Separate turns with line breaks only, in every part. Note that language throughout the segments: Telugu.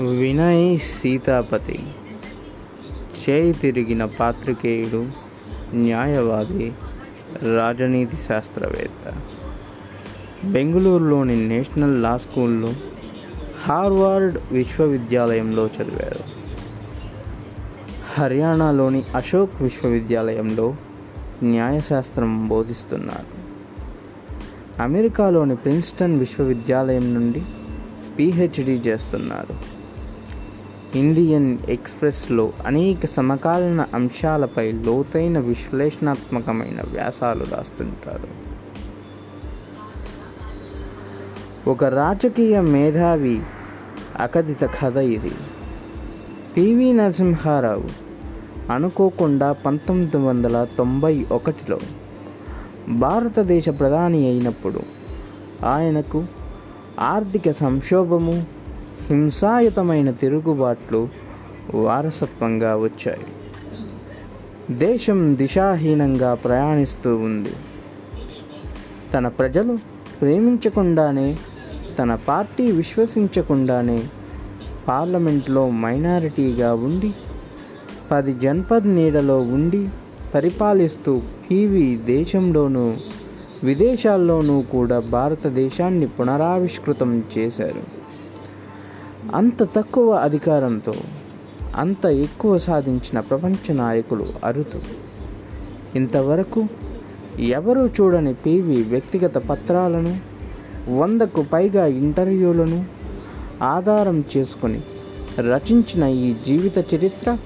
వినయ్ సీతాపతి. చేయి తిరిగిన పాత్రికేయుడు న్యాయవాది రాజనీతి శాస్త్రవేత్త. బెంగళూరులోని నేషనల్ లా స్కూల్లో హార్వార్డ్ విశ్వవిద్యాలయంలో చదివారు. హర్యానాలోని అశోక్ విశ్వవిద్యాలయంలో న్యాయశాస్త్రం బోధిస్తున్నారు. అమెరికాలోని ప్రిన్స్టన్ విశ్వవిద్యాలయం నుండి పిహెచ్డి చేస్తున్నారు. ఇండియన్ ఎక్స్ప్రెస్లో అనేక సమకాలీన అంశాలపై లోతైన విశ్లేషణాత్మకమైన వ్యాసాలు రాస్తుంటారు. ఒక రాజకీయ మేధావి అకథిత కథ ఇది. పివి నరసింహారావు అనుకోకుండా పంతొమ్మిది వందల తొంభై ఒకటిలో భారతదేశ ప్రధాని అయినప్పుడు ఆయనకు ఆర్థిక సంక్షోభము హింసాయుతమైన తిరుగుబాట్లు వారసత్వంగా వచ్చాయి. దేశం దిశాహీనంగా ప్రయాణిస్తూ ఉంది. తన ప్రజలు ప్రేమించకుండానే తన పార్టీ విశ్వసించకుండానే పార్లమెంట్లో మైనారిటీగా ఉండి పది జన్పద్ నీడలో ఉండి పరిపాలిస్తూ పీవీ దేశంలోనూ విదేశాల్లోనూ కూడా భారతదేశాన్ని పునరావిష్కృతం చేశారు. అంత తక్కువ అధికారంతో అంత ఎక్కువ సాధించిన ప్రపంచ నాయకులు అరుదు. ఇంతవరకు ఎవరూ చూడని పీవీ వ్యక్తిగత పత్రాలను వందకు పైగా ఇంటర్వ్యూలను ఆధారం చేసుకొని రచించిన ఈ జీవిత చరిత్ర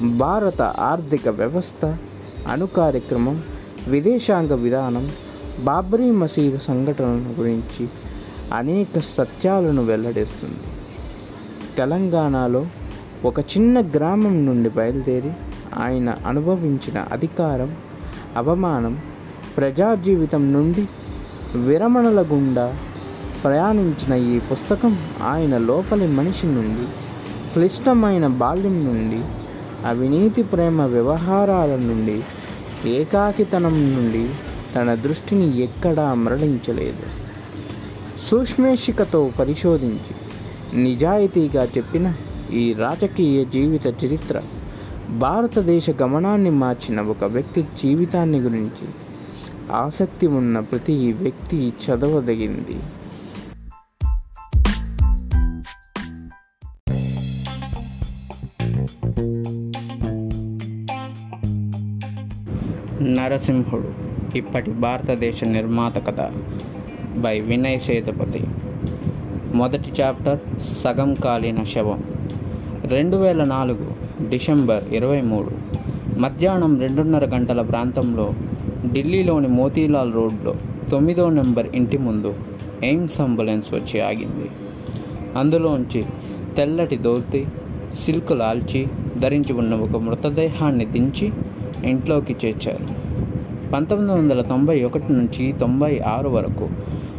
భారత ఆర్థిక వ్యవస్థ అణుకార్యక్రమం విదేశాంగ విధానం బాబ్రీ మసీదు సంఘటనల గురించి అనేక సత్యాలను వెల్లడిస్తుంది. తెలంగాణలో ఒక చిన్న గ్రామం నుండి బయలుదేరి ఆయన అనుభవించిన అధికారం అవమానం ప్రజా జీవితం నుండి విరమణల గుండా ప్రయాణించిన ఈ పుస్తకం ఆయన లోపలి మనిషి నుండి క్లిష్టమైన బాల్యం నుండి అవినీతి ప్రేమ వ్యవహారాల నుండి ఏకాకితనం నుండి తన దృష్టిని ఎక్కడా మరలించలేదు. సూక్ష్మేషికతో పరిశోధించి నిజాయితీగా చెప్పిన ఈ రాజకీయ జీవిత చరిత్ర భారతదేశ గమనాన్ని మార్చిన ఒక వ్యక్తి జీవితాన్ని గురించి ఆసక్తి ఉన్న ప్రతి వ్యక్తి చదవదగింది. నరసింహుడు ఇప్పటి భారతదేశ నిర్మాత కథ బై వినయ్ సేతుపతి. మొదటి చాప్టర్ సగం కాలిన శవం. రెండు వేల నాలుగు డిసెంబర్ ఇరవై మూడు. మధ్యాహ్నం రెండున్నర గంటల ప్రాంతంలో ఢిల్లీలోని మోతీలాల్ రోడ్లో తొమ్మిదో నెంబర్ ఇంటి ముందు ఎయిమ్స్ అంబులెన్స్ వచ్చి ఆగింది. అందులోంచి తెల్లటి దోతి సిల్క్ లాల్చి ధరించి ఉన్న ఒక మృతదేహాన్ని దించి ఇంట్లోకి చేర్చారు. పంతొమ్మిది వందల తొంభై ఒకటి నుంచి తొంభై ఆరు వరకు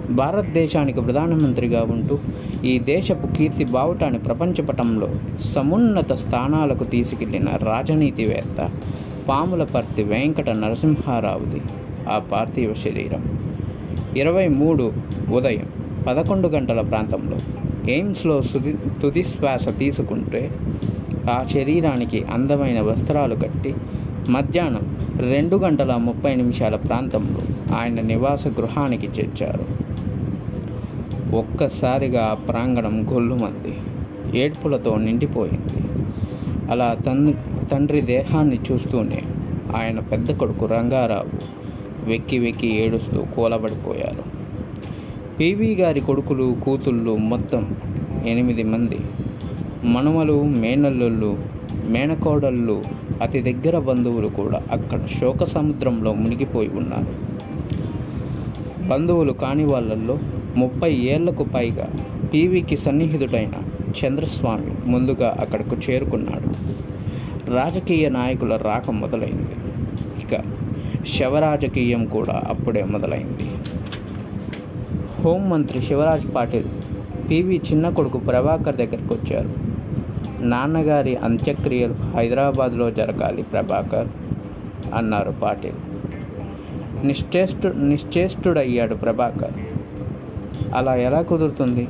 భారతదేశానికి ప్రధానమంత్రిగా ఉంటూ ఈ దేశపు కీర్తి బావుటాన్ని ప్రపంచపటంలో సమున్నత స్థానాలకు తీసుకెళ్ళిన రాజనీతివేత్త పాములపర్తి వెంకట నరసింహారావుది ఆ పార్థివ శరీరం. ఇరవై మూడు ఉదయం పదకొండు గంటల ప్రాంతంలో ఎయిమ్స్లో సుది తుదిశ్వాస తీసుకుంటే ఆ శరీరానికి అందమైన వస్త్రాలు కట్టి మధ్యాహ్నం రెండు గంటల ముప్పై నిమిషాల ప్రాంతంలో ఆయన నివాస గృహానికి చేర్చారు. ఒక్కసారిగా ప్రాంగణం గొల్లుమంది. ఏడ్పులతో నిండిపోయింది. అలా తన్ తండ్రి దేహాన్ని చూస్తూనే ఆయన పెద్ద కొడుకు రంగారావు వెక్కి వెక్కి ఏడుస్తూ కూలబడిపోయారు. పివి గారి కొడుకులు కూతుళ్ళు మొత్తం ఎనిమిది మంది. మనుమలు మేనల్లుళ్ళు మేనకోడళ్ళు అతి దగ్గర బంధువులు కూడా అక్కడ శోక సముద్రంలో మునిగిపోయి ఉన్నారు. బంధువులు కాని వాళ్ళల్లో ముప్పై ఏళ్ళకు పైగా టీవీకి సన్నిహితుడైన చంద్రస్వామి ముందుగా అక్కడకు చేరుకున్నాడు. రాజకీయ నాయకుల రాక మొదలైంది. ఇక శవరాజకీయం కూడా అప్పుడే మొదలైంది. హోంమంత్రి శివరాజ్ పాటిల్ పివి చిన్న కొడుకు ప్రభాకర్ దగ్గరికి వచ్చారు. నాన్నగారి అంత్యక్రియలు హైదరాబాద్లో జరగాలి ప్రభాకర్ అన్నారు పాటిల్. నిశ్చేష్టు నిశ్చేష్టుడయ్యాడు ప్రభాకర్. అలా ఎలా కుదురుతుంది?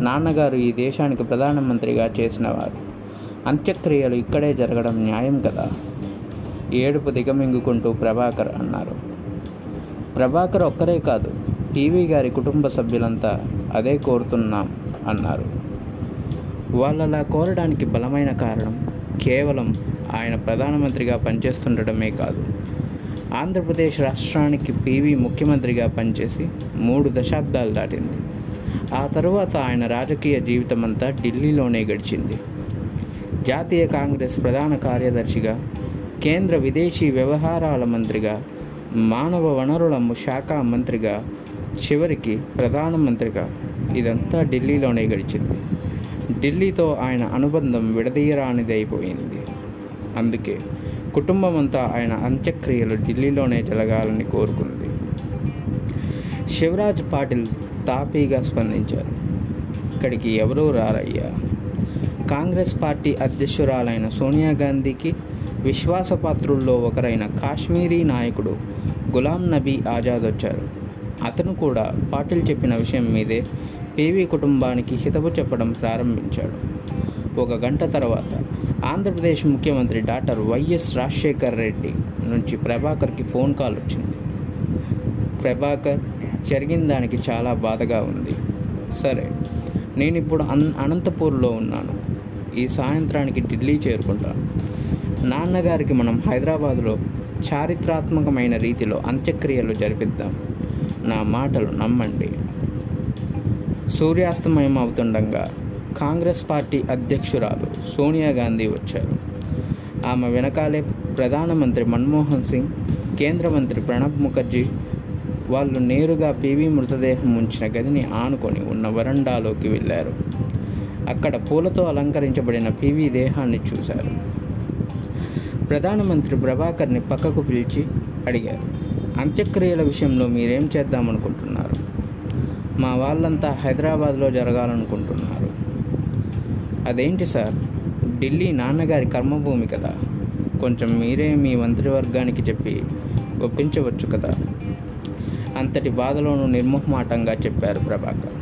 నాన్నగారు ఈ దేశానికి ప్రధానమంత్రిగా చేసినవారు అంత్యక్రియలు ఇక్కడే జరగడం న్యాయం కదా? ఏడుపు దిగమింగుకుంటూ ప్రభాకర్ అన్నారు. ప్రభాకర్ ఒక్కరే కాదు టీవీ గారి కుటుంబ సభ్యులంతా అదే కోరుతున్నాం అన్నారు. వాళ్ళలా కోరడానికి బలమైన కారణం కేవలం ఆయన ప్రధానమంత్రిగా పనిచేస్తుండటమే కాదు. ఆంధ్రప్రదేశ్ రాష్ట్రానికి పీవీ ముఖ్యమంత్రిగా పనిచేసి మూడు దశాబ్దాలు దాటింది. ఆ తరువాత ఆయన రాజకీయ జీవితం అంతా ఢిల్లీలోనే గడిచింది. జాతీయ కాంగ్రెస్ ప్రధాన కార్యదర్శిగా కేంద్ర విదేశీ వ్యవహారాల మంత్రిగా మానవ వనరుల శాఖ మంత్రిగా చివరికి ప్రధానమంత్రిగా ఇదంతా ఢిల్లీలోనే గడిచింది. ఢిల్లీతో ఆయన అనుబంధం విడదీయరానిదైపోయింది. అందుకే కుటుంబం అంతా ఆయన అంత్యక్రియలు ఢిల్లీలోనే జరగాలని కోరుకుంది. శివరాజ్ పాటిల్ తాపీగా స్పందించారు. ఇక్కడికి ఎవరూ రారయ్యా. కాంగ్రెస్ పార్టీ అధ్యక్షురాలైన సోనియా గాంధీకి విశ్వాసపాత్రుల్లో ఒకరైన కాశ్మీరీ నాయకుడు గులాం నబీ ఆజాద్ వచ్చారు అతను కూడా పాటిల్ చెప్పిన విషయం మీదే పీవీ కుటుంబానికి హితవు చెప్పడం ప్రారంభించాడు. ఒక గంట తర్వాత ఆంధ్రప్రదేశ్ ముఖ్యమంత్రి డాక్టర్ వైఎస్ రాజశేఖర్ రెడ్డి నుంచి ప్రభాకర్కి ఫోన్ కాల్ వచ్చింది. ప్రభాకర్ జరిగిన దానికి చాలా బాధగా ఉంది. సరే నేను ఇప్పుడు అన్ అనంతపూర్లో ఉన్నాను. ఈ సాయంత్రానికి ఢిల్లీ చేరుకుంటాను. నాన్నగారికి మనం హైదరాబాదులో చారిత్రాత్మకమైన రీతిలో అంత్యక్రియలు జరిపిద్దాం. నా మాటలు నమ్మండి. సూర్యాస్తమయం అవుతుండగా కాంగ్రెస్ పార్టీ అధ్యక్షురాలు సోనియా గాంధీ వచ్చారు. ఆమె వెనకాలే ప్రధానమంత్రి మన్మోహన్ సింగ్ కేంద్ర మంత్రి ప్రణబ్ ముఖర్జీ వాళ్ళు నేరుగా పీవీ మృతదేహం ఉంచిన గదిని ఆనుకొని ఉన్న వరండాలోకి వెళ్ళారు. అక్కడ పూలతో అలంకరించబడిన పీవీ దేహాన్ని చూశారు. ప్రధానమంత్రి ప్రభాకర్ని పక్కకు పిలిచి అడిగారు అంత్యక్రియల విషయంలో మీరేం చేద్దామనుకుంటున్నారు? మా వాళ్ళంతా హైదరాబాద్లో జరగాలనుకుంటున్నారు. అదేంటి సార్? ఢిల్లీ నాన్నగారి కర్మభూమి కదా. కొంచెం మీరే మీ మంత్రివర్గానికి చెప్పి ఒప్పించవచ్చు కదా. అంతటి బాధలోనూ నిర్మోహమాటంగా చెప్పారు ప్రభాకర్.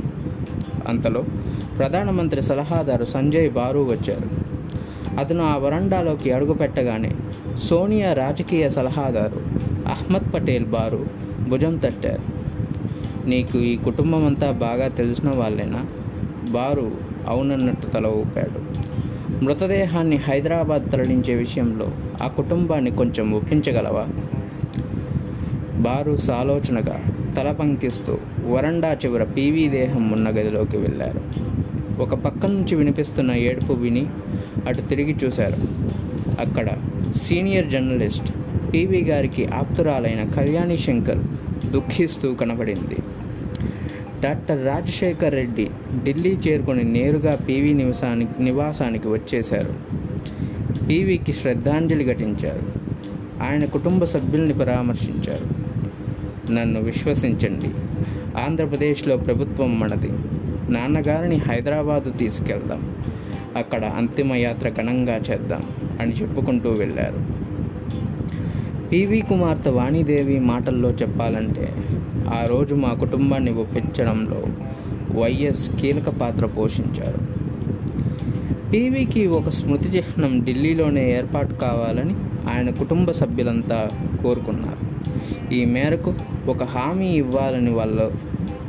అంతలో ప్రధానమంత్రి సలహాదారు సంజయ్ బారు వచ్చారు. అతను ఆ వరండాలోకి అడుగుపెట్టగానే సోనియా రాజకీయ సలహాదారు అహ్మద్ పటేల్ బారు భుజం తట్టారు. నీకు ఈ కుటుంబం అంతా బాగా తెలిసిన వాళ్ళేనా? బారు అవునన్నట్టు తల ఊపాడు. మృతదేహాన్ని హైదరాబాద్ తరలించే విషయంలో ఆ కుటుంబాన్ని కొంచెం ఒప్పించగలవా? బారు సాలోచనగా తల పంకిస్తూ వరండా చివర పీవీ దేహం ఉన్న గదిలోకి వెళ్ళారు. ఒక పక్క నుంచి వినిపిస్తున్న ఏడుపు విని అటు తిరిగి చూశారు. అక్కడ సీనియర్ జర్నలిస్ట్ పీవీ గారికి ఆప్తురాలైన కళ్యాణి శంకర్ దుఃఖిస్తూ కనబడింది. డాక్టర్ రాజశేఖర్ రెడ్డి ఢిల్లీ చేరుకొని నేరుగా పీవీ నివాసానికి నివాసానికి వచ్చేశారు. పీవీకి శ్రద్ధాంజలి ఘటించారు. ఆయన కుటుంబ సభ్యుల్ని పరామర్శించారు. నన్ను విశ్వసించండి. ఆంధ్రప్రదేశ్లో ప్రభుత్వం మనది. నాన్నగారిని హైదరాబాదు తీసుకెళ్దాం. అక్కడ అంతిమయాత్ర ఘనంగా చేద్దాం అని చెప్పుకుంటూ వెళ్ళారు. పివి కుమార్తె వాణిదేవి మాటల్లో చెప్పాలంటే ఆ రోజు మా కుటుంబాన్ని ఒప్పించడంలో వైఎస్ కీలక పాత్ర పోషించారు. పీవీకి ఒక స్మృతి చిహ్నం ఢిల్లీలోనే ఏర్పాటు కావాలని ఆయన కుటుంబ సభ్యులంతా కోరుకున్నారు. ఈ మేరకు ఒక హామీ ఇవ్వాలని వాళ్ళు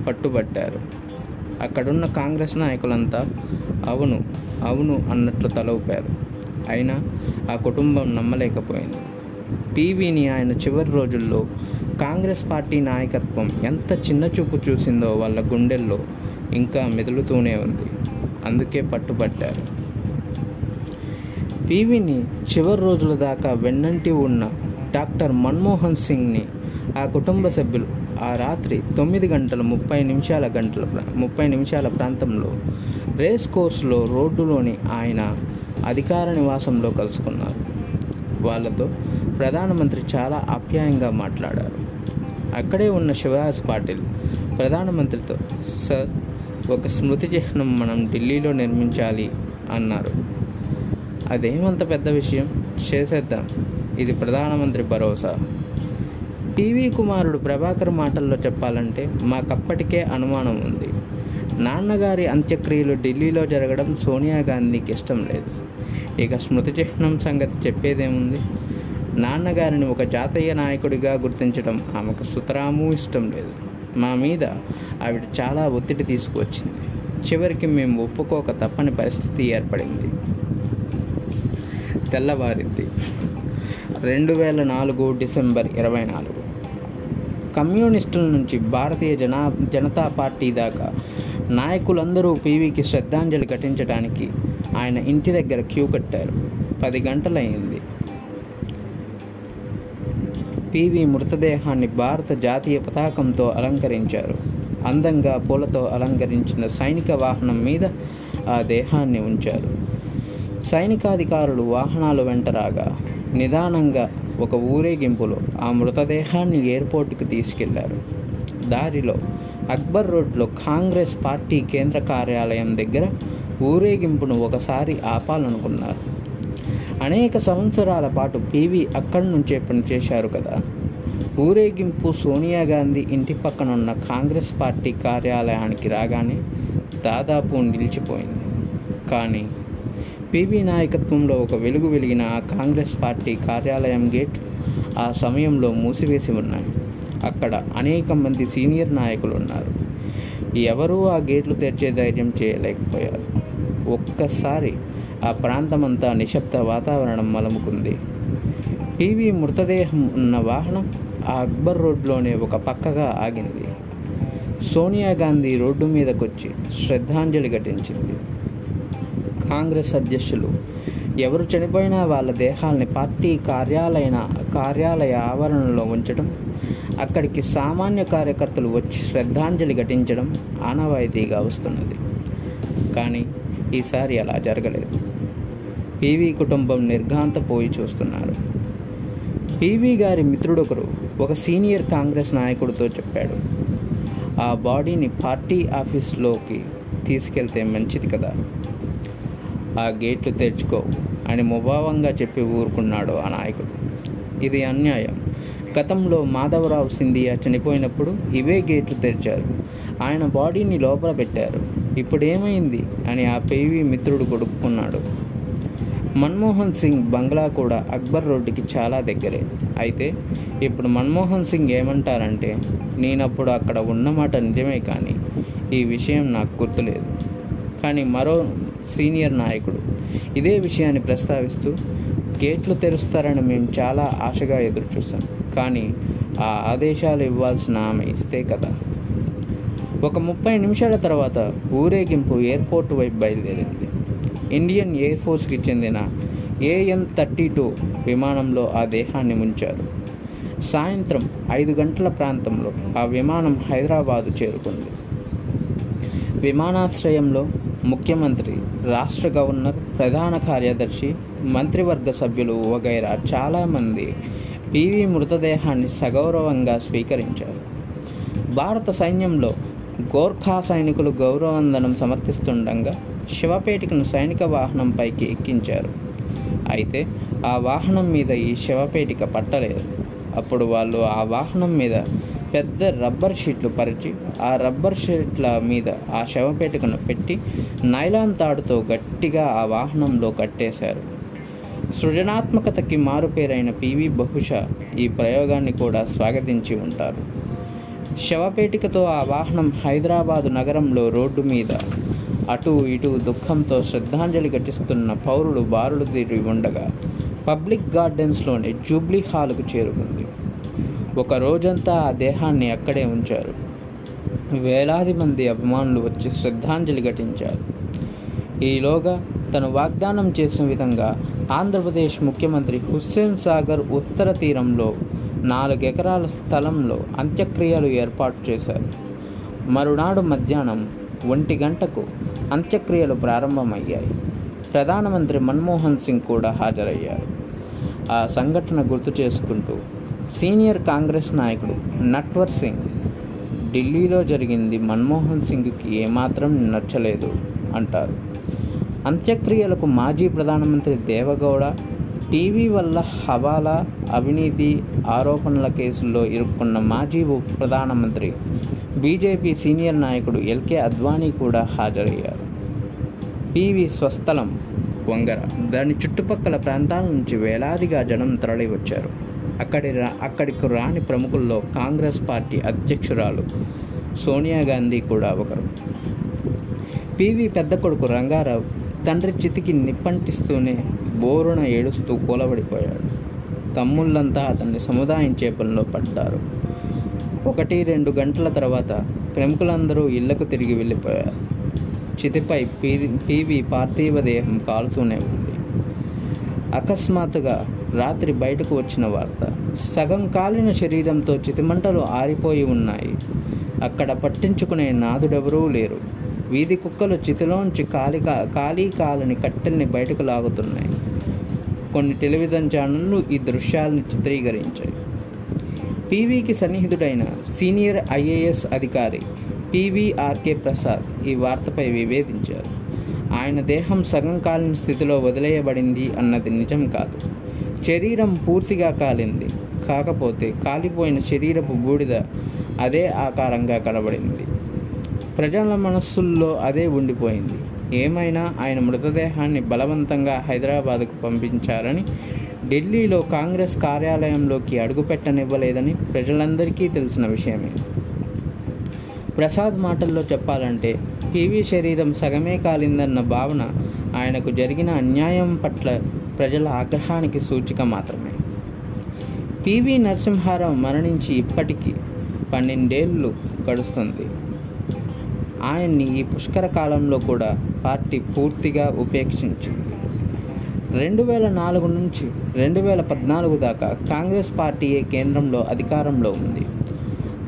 పట్టుబట్టారు. అక్కడున్న కాంగ్రెస్ నాయకులంతా అవును అవును అన్నట్లు తలవుపారు అయినా ఆ కుటుంబం నమ్మలేకపోయింది. పీవీని ఆయన చివరి రోజుల్లో కాంగ్రెస్ పార్టీ నాయకత్వం ఎంత చిన్న చూపు చూసిందో వాళ్ళ గుండెల్లో ఇంకా మెదులుతూనే ఉంది. అందుకే పట్టుబట్టారు. పీవీని చివరి రోజుల దాకా వెన్నంటి ఉన్న డాక్టర్ మన్మోహన్ సింగ్ని ఆ కుటుంబ సభ్యులు ఆ రాత్రి తొమ్మిది గంటల ముప్పై నిమిషాల గంటల ప్రా- ముప్పై నిమిషాల ప్రాంతంలో రేస్ కోర్సులో రోడ్డులోని ఆయన అధికార నివాసంలో కలుసుకున్నారు. వాళ్ళతో ప్రధానమంత్రి చాలా ఆప్యాయంగా మాట్లాడారు. అక్కడే ఉన్న శివరాజ్ పాటిల్ ప్రధానమంత్రితో సార్ ఒక స్మృతి చిహ్నం మనం ఢిల్లీలో నిర్మించాలి అన్నారు. అదేమంత పెద్ద విషయం? చేసేద్దాం. ఇది ప్రధానమంత్రి భరోసా. పివి కుమారుడు ప్రభాకర్ మాటల్లో చెప్పాలంటే మాకప్పటికే అనుమానం ఉంది. నాన్నగారి అంత్యక్రియలు ఢిల్లీలో జరగడం సోనియా గాంధీకి ఇష్టం లేదు. ఇక స్మృతి చిహ్నం సంగతి చెప్పేదేముంది? నాన్నగారిని ఒక జాతీయ నాయకుడిగా గుర్తించడం ఆమెకు సుతరాము ఇష్టం లేదు. మా మీద ఆవిడ చాలా ఒత్తిడి తీసుకువచ్చింది. చివరికి మేము ఒప్పుకోక తప్పని పరిస్థితి ఏర్పడింది. తెల్లవారింది. రెండు వేల నాలుగు డిసెంబర్ ఇరవై నాలుగు. కమ్యూనిస్టుల నుంచి భారతీయ జనా జనతా పార్టీ దాకా నాయకులందరూ పీవీకి శ్రద్ధాంజలి ఘటించడానికి ఆయన ఇంటి దగ్గర క్యూ కట్టారు. పది గంటలయ్యింది. పీవీ మృతదేహాన్ని భారత జాతీయ పతాకంతో అలంకరించారు. అందంగా పూలతో అలంకరించిన సైనిక వాహనం మీద ఆ దేహాన్ని ఉంచారు. సైనికాధికారులు వాహనాలు వెంట రాగా నిదానంగా ఒక ఊరేగింపులో ఆ మృతదేహాన్ని ఎయిర్పోర్టుకు తీసుకెళ్ళారు. దారిలో అక్బర్ రోడ్లో కాంగ్రెస్ పార్టీ కేంద్ర కార్యాలయం దగ్గర ఊరేగింపును ఒకసారి ఆపాలనుకున్నారు. అనేక సంవత్సరాల పాటు పీవీ అక్కడి నుంచే పనిచేశారు కదా. ఊరేగింపు సోనియా గాంధీ ఇంటి పక్కనున్న కాంగ్రెస్ పార్టీ కార్యాలయానికి రాగానే దాదాపు నిలిచిపోయింది. కానీ పీవీ నాయకత్వంలో ఒక వెలుగు వెలిగిన ఆ కాంగ్రెస్ పార్టీ కార్యాలయం గేట్ ఆ సమయంలో మూసివేసి ఉన్నాయి. అక్కడ అనేక మంది సీనియర్ నాయకులు ఉన్నారు. ఎవరూ ఆ గేట్లు తెరిచే ధైర్యం చేయలేకపోయారు. ఒక్కసారి ఆ ప్రాంతమంతా నిశ్శబ్ద వాతావరణం మలముకుంది. టీవీ మృతదేహం ఉన్న వాహనం ఆ అక్బర్ రోడ్లోనే ఒక పక్కగా ఆగింది. సోనియా గాంధీ రోడ్డు మీదకొచ్చి శ్రద్ధాంజలి ఘటించింది. కాంగ్రెస్ అధ్యక్షులు ఎవరు చనిపోయినా వాళ్ళ దేహాల్ని పార్టీ కార్యాలయ కార్యాలయ ఆవరణలో ఉంచడం అక్కడికి సామాన్య కార్యకర్తలు వచ్చి శ్రద్ధాంజలి ఘటించడం ఆనవాయితీగా వస్తున్నది. కానీ ఈసారి అలా జరగలేదు. పీవీ కుటుంబం నిర్ఘాంతపోయి చూస్తున్నారు. పీవీ గారి మిత్రుడొకరు ఒక సీనియర్ కాంగ్రెస్ నాయకుడితో చెప్పాడు. ఆ బాడీని పార్టీ ఆఫీస్లోకి తీసుకెళ్తే మంచిది కదా. ఆ గేట్లు తెరుచుకో అని ముభావంగా చెప్పి ఊరుకున్నాడు ఆ నాయకుడు. ఇది అన్యాయం. గతంలో మాధవరావు సింధియా చనిపోయినప్పుడు ఇవే గేట్లు తెరిచారు. ఆయన బాడీని లోపల పెట్టారు. ఇప్పుడు ఏమైంది అని ఆ పేవీ మిత్రుడు కొడుక్కున్నాడు. మన్మోహన్ సింగ్ బంగ్లా కూడా అక్బర్ రోడ్డుకి చాలా దగ్గరే. అయితే ఇప్పుడు మన్మోహన్ సింగ్ ఏమంటారంటే నేనప్పుడు అక్కడ ఉన్నమాట నిజమే కానీ ఈ విషయం నాకు గుర్తులేదు. కానీ మరో సీనియర్ నాయకుడు ఇదే విషయాన్ని ప్రస్తావిస్తూ గేట్లు తెరుస్తారని మేము చాలా ఆశగా ఎదురు చూసాం కానీ ఆ ఆదేశాలు ఇవ్వాల్సిన ఆమె ఇస్తే కదా. ఒక ముప్పై నిమిషాల తర్వాత ఊరేగింపు ఎయిర్పోర్ట్ వైపు బయలుదేరింది. ఇండియన్ ఎయిర్ ఫోర్స్కి చెందిన ఏఎన్ థర్టీ టూ విమానంలో ఆ దేహాన్ని ముంచారు. సాయంత్రం ఐదు గంటల ప్రాంతంలో ఆ విమానం హైదరాబాదు చేరుకుంది. విమానాశ్రయంలో ముఖ్యమంత్రి రాష్ట్ర గవర్నర్ ప్రధాన కార్యదర్శి మంత్రివర్గ సభ్యులు వగైరా చాలామంది పీవీ మృతదేహాన్ని సగౌరవంగా స్వీకరించారు. భారత సైన్యంలో గోర్ఖా సైనికులు గౌరవందనం సమర్పిస్తుండగా శివపేటికను సైనిక వాహనంపైకి ఎక్కించారు. అయితే ఆ వాహనం మీద ఈ శివపేటిక పట్టలేదు. అప్పుడు వాళ్ళు ఆ వాహనం మీద పెద్ద రబ్బర్ షీట్లు పరిచి ఆ రబ్బర్ షీట్ల మీద ఆ శవపేటికను పెట్టి నైలాన్ తాడుతో గట్టిగా ఆ వాహనంలో కట్టేశారు. సృజనాత్మకతకి మారుపేరైన పివి బహుశా ఈ ప్రయోగాన్ని కూడా స్వాగతించి ఉంటారు. శవపేటికతో ఆ వాహనం హైదరాబాదు నగరంలో రోడ్డు మీద. అటు ఇటు దుఃఖంతో శ్రద్ధాంజలి ఘటిస్తున్న పౌరులు బారులు తీరి ఉండగా పబ్లిక్ గార్డెన్స్లోని జూబ్లీ హాల్కు చేరుకుంది. ఒక రోజంతా ఆ దేహాన్ని అక్కడే ఉంచారు. వేలాది మంది అభిమానులు వచ్చి శ్రద్ధాంజలి ఘటించారు. ఈలోగా తను వాగ్దానం చేసిన విధంగా ఆంధ్రప్రదేశ్ ముఖ్యమంత్రి హుస్సేన్ సాగర్ ఉత్తర తీరంలో నాలుగు ఎకరాల స్థలంలో అంత్యక్రియలు ఏర్పాటు చేశారు. మరునాడు మధ్యాహ్నం ఒంటి గంటకు అంత్యక్రియలు ప్రారంభమయ్యాయి. ప్రధానమంత్రి మన్మోహన్ సింగ్ కూడా హాజరయ్యారు. ఆ సంఘటన గుర్తు చేసుకుంటూ సీనియర్ కాంగ్రెస్ నాయకుడు నట్వర్ సింగ్ ఢిల్లీలో జరిగింది మన్మోహన్ సింగ్కి ఏమాత్రం నచ్చలేదు అంటారు. అంత్యక్రియలకు మాజీ ప్రధానమంత్రి దేవగౌడ టీవీ వల్ల హవాలా అవినీతి ఆరోపణల కేసుల్లో ఇరుక్కున్న మాజీ ఉప ప్రధానమంత్రి బీజేపీ సీనియర్ నాయకుడు ఎల్కే అద్వానీ కూడా హాజరయ్యారు. పివి స్వస్థలం వంగర దాని చుట్టుపక్కల ప్రాంతాల నుంచి వేలాదిగా జనం తరలివచ్చారు. అక్కడి రా అక్కడికి రాని ప్రముఖుల్లో కాంగ్రెస్ పార్టీ అధ్యక్షురాలు సోనియా గాంధీ కూడా ఒకరు. పివి పెద్ద కొడుకు రంగారావు తండ్రి చితికి నిప్పంటిస్తూనే బోరున ఏడుస్తూ కూలబడిపోయాడు. తమ్ముళ్ళంతా అతన్ని సముదాయించే పనిలో పడ్డారు ఒకటి రెండు గంటల తర్వాత ప్రముఖులందరూ ఇళ్ళకు తిరిగి వెళ్ళిపోయారు. చితిపై పీ పీవి పార్థివ దేహం కాలుతూనే ఉంది. అకస్మాత్తుగా రాత్రి బయటకు వచ్చిన వార్త. సగం కాలిన శరీరంతో చితిమంటలు ఆరిపోయి ఉన్నాయి. అక్కడ పట్టించుకునే నాదుడెవరూ లేరు. వీధి కుక్కలు చితిలోంచి కాలి ఖాళీ కాలని కట్టెల్ని బయటకు లాగుతున్నాయి. కొన్ని టెలివిజన్ ఛానళ్ళు ఈ దృశ్యాలను చిత్రీకరించాయి. పీవీకి సన్నిహితుడైన సీనియర్ ఐఏఎస్ అధికారి పీవీఆర్కే ప్రసాద్ ఈ వార్తపై వివేదించారు. ఆయన దేహం సగం కాలిన స్థితిలో వదిలేయబడింది అన్నది నిజం కాదు. శరీరం పూర్తిగా కాలింది. కాకపోతే కాలిపోయిన శరీరపు బూడిద అదే ఆకారంగా కనబడింది. ప్రజల మనస్సుల్లో అదే ఉండిపోయింది. ఏమైనా ఆయన మృతదేహాన్ని బలవంతంగా హైదరాబాద్కు పంపించారని ఢిల్లీలో కాంగ్రెస్ కార్యాలయంలోకి అడుగుపెట్టనివ్వలేదని ప్రజలందరికీ తెలిసిన విషయమే. ప్రసాద్ మాటల్లో చెప్పాలంటే పీవీ శరీరం సగమే కాలిందన్న భావన ఆయనకు జరిగిన అన్యాయం పట్ల ప్రజల ఆగ్రహానికి సూచిక మాత్రమే. పివి నరసింహారావు మరణించి ఇప్పటికీ పన్నెండేళ్ళు గడుస్తుంది. ఆయన్ని ఈ పుష్కర కాలంలో కూడా పార్టీ పూర్తిగా ఉపేక్షించింది. రెండు వేల నాలుగు నుంచి రెండు వేల పద్నాలుగు దాకా కాంగ్రెస్ పార్టీయే కేంద్రంలో అధికారంలో ఉంది?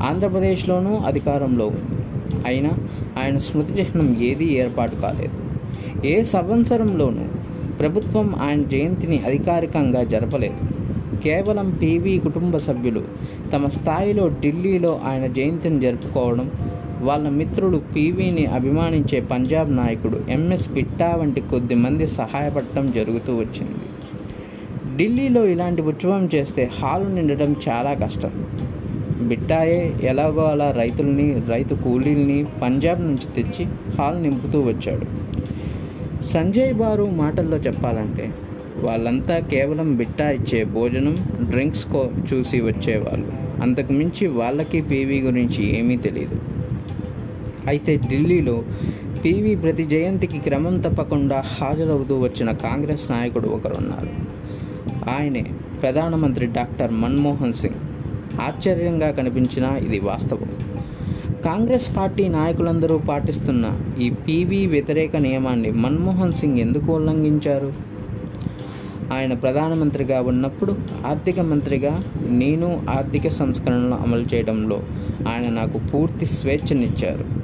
ఆంధ్రప్రదేశ్లోనూ అధికారంలో ఉంది. అయినా ఆయన స్మృతి చిహ్నం ఏదీ ఏర్పాటు కాలేదు. ఏ సంవత్సరంలోనూ ప్రభుత్వం ఆయన జయంతిని అధికారికంగా జరపలేదు. కేవలం పీవీ కుటుంబ సభ్యులు తమ స్థాయిలో ఢిల్లీలో ఆయన జయంతిని జరుపుకోవడం వాళ్ళ మిత్రుడు పీవీని అభిమానించే పంజాబ్ నాయకుడు ఎంఎస్ పిట్టా వంటి కొద్ది మంది సహాయపడటం జరుగుతూ వచ్చింది. ఢిల్లీలో ఇలాంటి ఉత్సవం చేస్తే హాలు నిండడం చాలా కష్టం. బిట్టాయే ఎలాగో అలా రైతుల్ని రైతు కూలీల్ని పంజాబ్ నుంచి తెచ్చి హాల్ నింపుతూ వచ్చాడు. సంజయ్ బారు మాటల్లో చెప్పాలంటే వాళ్ళంతా కేవలం బిట్టా ఇచ్చే భోజనం డ్రింక్స్ కో చూసి వచ్చేవాళ్ళు. అంతకుమించి వాళ్ళకి పీవీ గురించి ఏమీ తెలియదు అయితే ఢిల్లీలో పీవీ ప్రతి జయంతికి క్రమం తప్పకుండా హాజరవుతూ వచ్చిన కాంగ్రెస్ నాయకుడు ఒకరున్నారు. ఆయనే ప్రధానమంత్రి డాక్టర్ మన్మోహన్ సింగ్. ఆశ్చర్యంగా కనిపించిన ఇది వాస్తవం. కాంగ్రెస్ పార్టీ నాయకులందరూ పాటిస్తున్న ఈ పీవీ వ్యతిరేక నియమాన్ని మన్మోహన్ సింగ్ ఎందుకు ఉల్లంఘించారు? ఆయన ప్రధానమంత్రిగా ఉన్నప్పుడు ఆర్థిక మంత్రిగా నేను ఆర్థిక సంస్కరణలు అమలు చేయడంలో ఆయన నాకు పూర్తి స్వేచ్ఛనిచ్చారు.